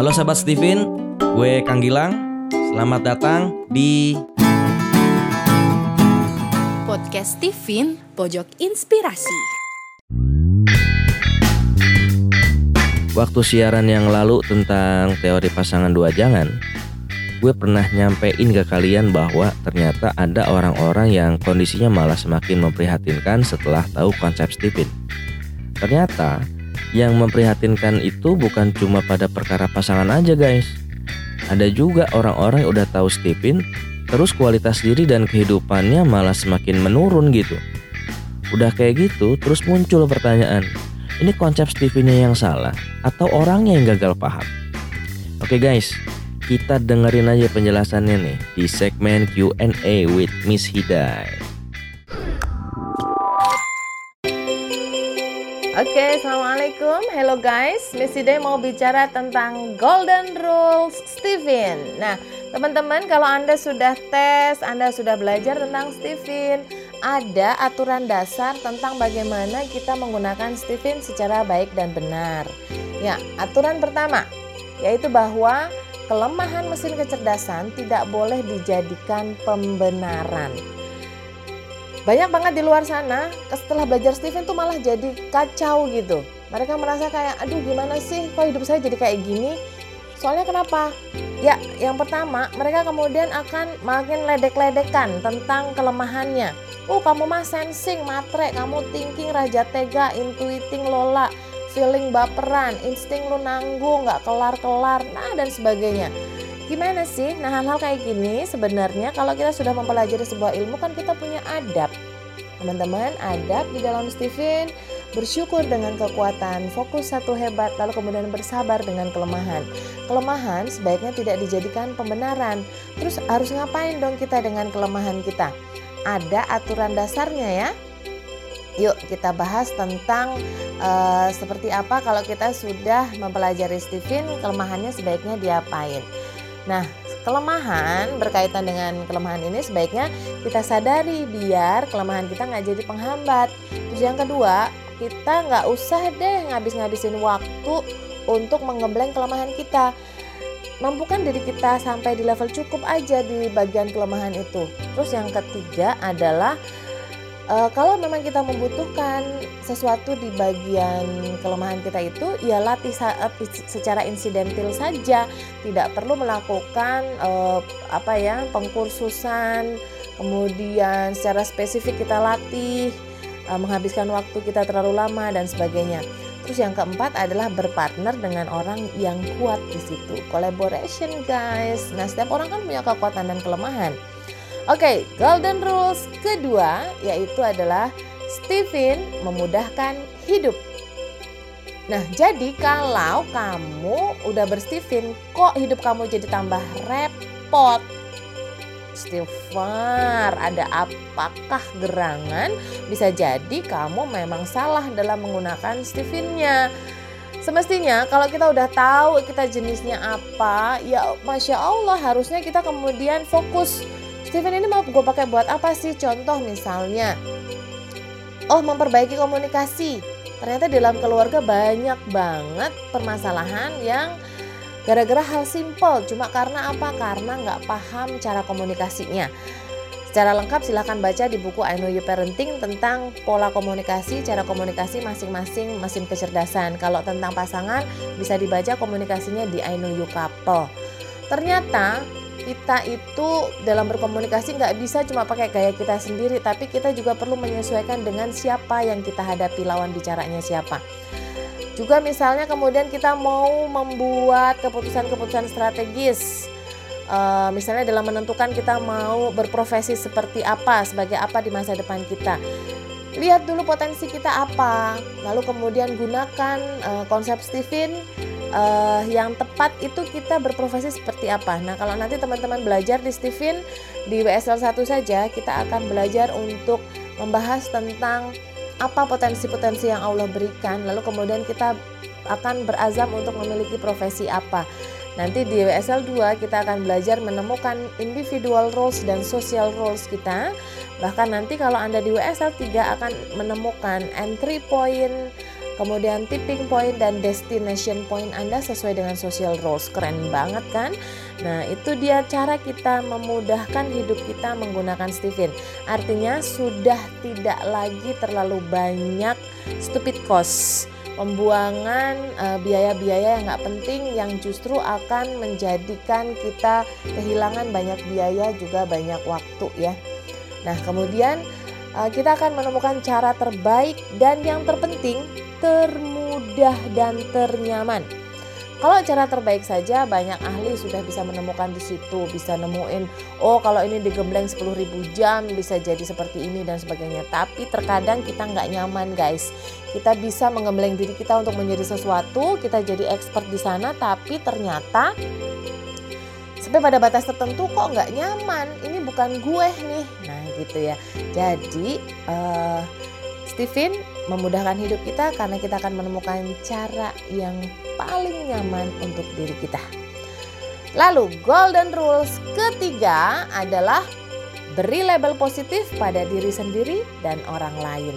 Halo sahabat Steven, gue Kang Gilang. Selamat datang di Podcast Steven Pojok Inspirasi. waktu siaran yang lalu tentang teori pasangan dua jangan. Gue pernah nyampein ke kalian bahwa ternyata ada orang-orang yang kondisinya malah semakin memprihatinkan setelah tahu konsep Steven. Ternyata yang memprihatinkan itu bukan cuma pada perkara pasangan aja guys. Ada juga orang-orang yang udah tahu Stephen, terus kualitas diri dan kehidupannya malah semakin menurun gitu. Udah kayak gitu, terus muncul pertanyaan, ini konsep Stephennya yang salah atau orangnya yang gagal paham? Oke guys, kita dengerin aja penjelasannya nih di segmen Q&A with Miss Hidai. Oke, assalamualaikum. Hello guys, Missy Day mau bicara tentang Golden Rules Steven. Nah, teman-teman, kalau anda sudah tes, anda sudah belajar tentang Steven, ada aturan dasar tentang bagaimana kita menggunakan Steven secara baik dan benar. Ya, aturan pertama yaitu bahwa kelemahan mesin kecerdasan tidak boleh dijadikan pembenaran. Banyak banget di luar sana setelah belajar Steven tuh malah jadi kacau gitu. Mereka merasa kayak aduh gimana sih kok hidup saya jadi kayak gini. Soalnya kenapa? Ya yang pertama mereka kemudian akan makin ledek-ledekan tentang kelemahannya. Oh kamu mah sensing, matre, kamu thinking, raja tega, intuiting, lola, feeling baperan, insting lu nanggung, nggak kelar-kelar, nah dan sebagainya. Gimana sih? Nah hal-hal kayak gini sebenarnya kalau kita sudah mempelajari sebuah ilmu kan kita punya adab. Teman-teman, adab di dalam Steven bersyukur dengan kekuatan, fokus satu hebat, lalu kemudian bersabar dengan kelemahan. Kelemahan sebaiknya tidak dijadikan pembenaran. Terus harus ngapain dong kita dengan kelemahan kita? Ada aturan dasarnya ya. Yuk kita bahas tentang uh, seperti apa kalau kita sudah mempelajari Steven, kelemahannya sebaiknya diapain. Nah, kelemahan berkaitan dengan kelemahan ini sebaiknya kita sadari biar kelemahan kita nggak jadi penghambat. Terus yang kedua, kita nggak usah deh ngabis-ngabisin waktu untuk mengembleng kelemahan kita. Mampukan diri kita sampai di level cukup aja di bagian kelemahan itu. Terus yang ketiga adalah uh, kalau memang kita membutuhkan sesuatu di bagian kelemahan kita itu ya latih saat secara insidental saja tidak perlu melakukan uh, apa ya pengkursusan kemudian secara spesifik kita latih uh, menghabiskan waktu kita terlalu lama dan sebagainya Terus yang keempat adalah berpartner dengan orang yang kuat di situ. Collaboration guys. Nah, setiap orang kan punya kekuatan dan kelemahan. Oke, golden rules kedua yaitu adalah Steven memudahkan hidup. Nah, jadi kalau kamu udah bersteven, kok hidup kamu jadi tambah repot? Istighfar, ada apakah gerangan? Bisa jadi kamu memang salah dalam menggunakan Stevennya. Semestinya kalau kita udah tahu kita jenisnya apa, ya Masya Allah harusnya kita kemudian fokus Steven ini mau gue pakai buat apa sih? Contoh misalnya, oh memperbaiki komunikasi. Ternyata dalam keluarga banyak banget permasalahan yang gara-gara hal simple. Cuma karena apa? Karena nggak paham cara komunikasinya. Secara lengkap silahkan baca di buku I Know You Parenting tentang pola komunikasi, cara komunikasi masing-masing mesin kecerdasan. Kalau tentang pasangan bisa dibaca komunikasinya di I Know You Couple. Ternyata kita itu dalam berkomunikasi nggak bisa cuma pakai gaya kita sendiri tapi kita juga perlu menyesuaikan dengan siapa yang kita hadapi lawan bicaranya siapa. Juga misalnya kemudian kita mau membuat keputusan-keputusan strategis uh, misalnya dalam menentukan kita mau berprofesi seperti apa sebagai apa di masa depan kita. Lihat dulu potensi kita apa lalu kemudian gunakan uh, konsep Steven uh, yang tepat itu kita berprofesi seperti apa. Nah, kalau nanti teman-teman belajar di Steven di WSL 1 saja, kita akan belajar untuk membahas tentang apa potensi-potensi yang Allah berikan, lalu kemudian kita akan berazam untuk memiliki profesi apa. Nanti di WSL 2 kita akan belajar menemukan individual roles dan social roles kita. Bahkan nanti kalau Anda di WSL 3 akan menemukan entry point kemudian tipping point dan destination point Anda sesuai dengan social roles. Keren banget kan? Nah, itu dia cara kita memudahkan hidup kita menggunakan Steven. Artinya sudah tidak lagi terlalu banyak stupid cost pembuangan eh, biaya-biaya uh, yang nggak penting yang justru akan menjadikan kita kehilangan banyak biaya juga banyak waktu ya. Nah kemudian uh, kita akan menemukan cara terbaik dan yang terpenting termudah dan ternyaman kalau cara terbaik saja banyak ahli sudah bisa menemukan di situ, bisa nemuin oh kalau ini digembleng 10.000 jam bisa jadi seperti ini dan sebagainya. Tapi terkadang kita nggak nyaman guys. Kita bisa menggembleng diri kita untuk menjadi sesuatu, kita jadi expert di sana tapi ternyata sampai pada batas tertentu kok nggak nyaman. Ini bukan gue nih. Nah gitu ya. Jadi uh, Steven memudahkan hidup kita karena kita akan menemukan cara yang paling nyaman untuk diri kita. Lalu golden rules ketiga adalah beri label positif pada diri sendiri dan orang lain.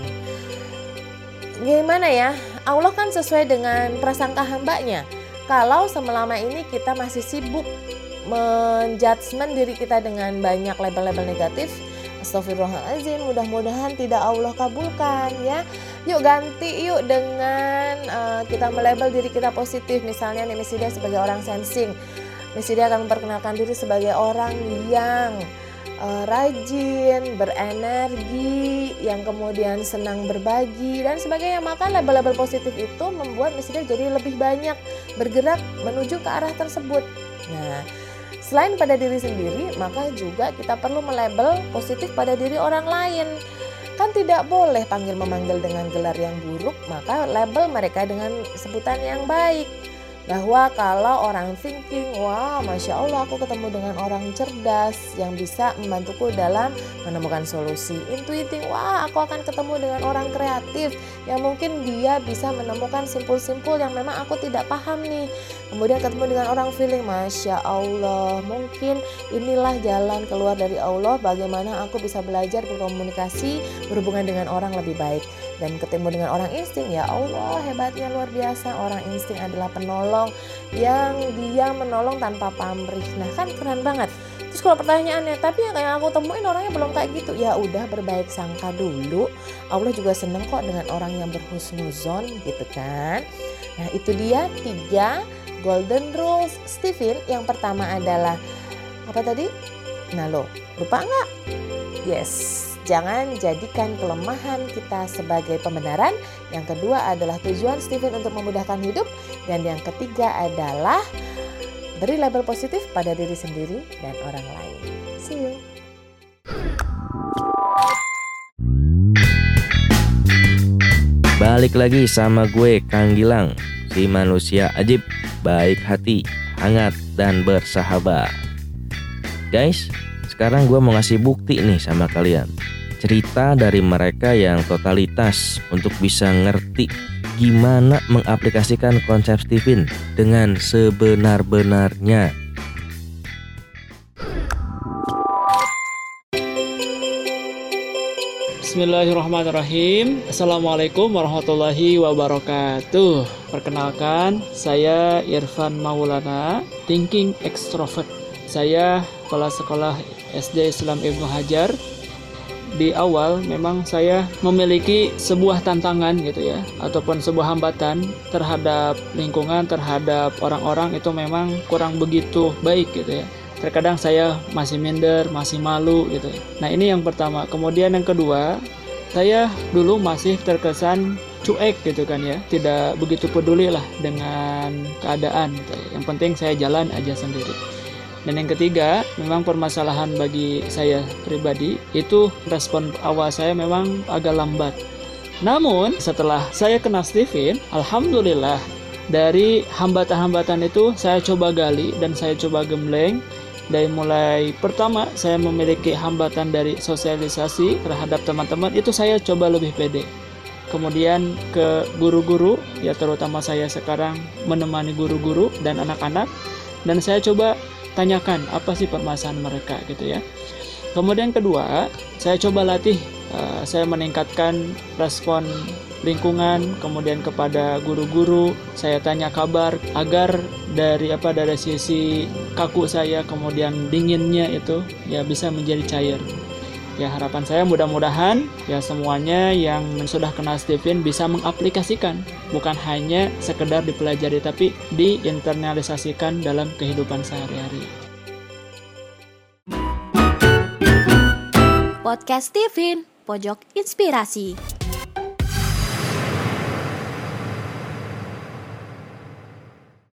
Gimana ya? Allah kan sesuai dengan prasangka hambanya. Kalau selama ini kita masih sibuk menjudgment diri kita dengan banyak label-label negatif, Astagfirullahaladzim, mudah-mudahan tidak Allah kabulkan ya. Yuk ganti yuk dengan uh, kita melabel diri kita positif. Misalnya nih Misidia sebagai orang sensing. Misidia akan memperkenalkan diri sebagai orang yang uh, rajin, berenergi, yang kemudian senang berbagi dan sebagainya. Maka label-label positif itu membuat Misidia jadi lebih banyak bergerak menuju ke arah tersebut. Nah, Selain pada diri sendiri, maka juga kita perlu melabel positif pada diri orang lain. Kan tidak boleh panggil memanggil dengan gelar yang buruk, maka label mereka dengan sebutan yang baik bahwa kalau orang thinking, wah masya Allah aku ketemu dengan orang cerdas yang bisa membantuku dalam menemukan solusi. Intuiting, wah aku akan ketemu dengan orang kreatif yang mungkin dia bisa menemukan simpul-simpul yang memang aku tidak paham nih. Kemudian ketemu dengan orang feeling, masya Allah mungkin inilah jalan keluar dari Allah bagaimana aku bisa belajar berkomunikasi berhubungan dengan orang lebih baik dan ketemu dengan orang insting ya Allah hebatnya luar biasa. Orang insting adalah penolong yang dia menolong tanpa pamrih. Nah kan keren banget. Terus kalau pertanyaannya tapi yang aku temuin orangnya belum kayak gitu? Ya udah berbaik sangka dulu. Allah juga seneng kok dengan orang yang berhusnuzon gitu kan? Nah itu dia tiga golden rules. Stephen yang pertama adalah apa tadi? Nah lo lupa nggak? Yes Jangan jadikan kelemahan kita sebagai pembenaran. Yang kedua adalah tujuan Stephen untuk memudahkan hidup. Dan yang ketiga adalah beri label positif pada diri sendiri dan orang lain. See you. Balik lagi sama gue Kang Gilang, si manusia ajib, baik hati, hangat, dan bersahabat. Guys, sekarang gue mau ngasih bukti nih sama kalian. Cerita dari mereka yang totalitas untuk bisa ngerti gimana mengaplikasikan konsep Stephen dengan sebenar-benarnya. Bismillahirrahmanirrahim. Assalamualaikum warahmatullahi wabarakatuh. Perkenalkan saya Irfan Maulana Thinking Extrovert. Saya kepala sekolah SD Islam Ibnu Hajar di awal memang saya memiliki sebuah tantangan gitu ya ataupun sebuah hambatan terhadap lingkungan terhadap orang-orang itu memang kurang begitu baik gitu ya terkadang saya masih minder masih malu gitu ya. nah ini yang pertama kemudian yang kedua saya dulu masih terkesan cuek gitu kan ya tidak begitu peduli lah dengan keadaan gitu. yang penting saya jalan aja sendiri dan yang ketiga, memang permasalahan bagi saya pribadi itu respon awal saya memang agak lambat. Namun setelah saya kenal Steven, alhamdulillah dari hambatan-hambatan itu saya coba gali dan saya coba gembleng. Dari mulai pertama saya memiliki hambatan dari sosialisasi terhadap teman-teman itu saya coba lebih pede. Kemudian ke guru-guru ya terutama saya sekarang menemani guru-guru dan anak-anak. Dan saya coba tanyakan apa sih permasalahan mereka gitu ya. Kemudian kedua, saya coba latih, uh, saya meningkatkan respon lingkungan, kemudian kepada guru-guru, saya tanya kabar agar dari apa dari sisi kaku saya kemudian dinginnya itu ya bisa menjadi cair. Ya harapan saya mudah-mudahan ya semuanya yang sudah kenal Stephen bisa mengaplikasikan bukan hanya sekedar dipelajari tapi diinternalisasikan dalam kehidupan sehari-hari. Podcast Stephen, pojok inspirasi.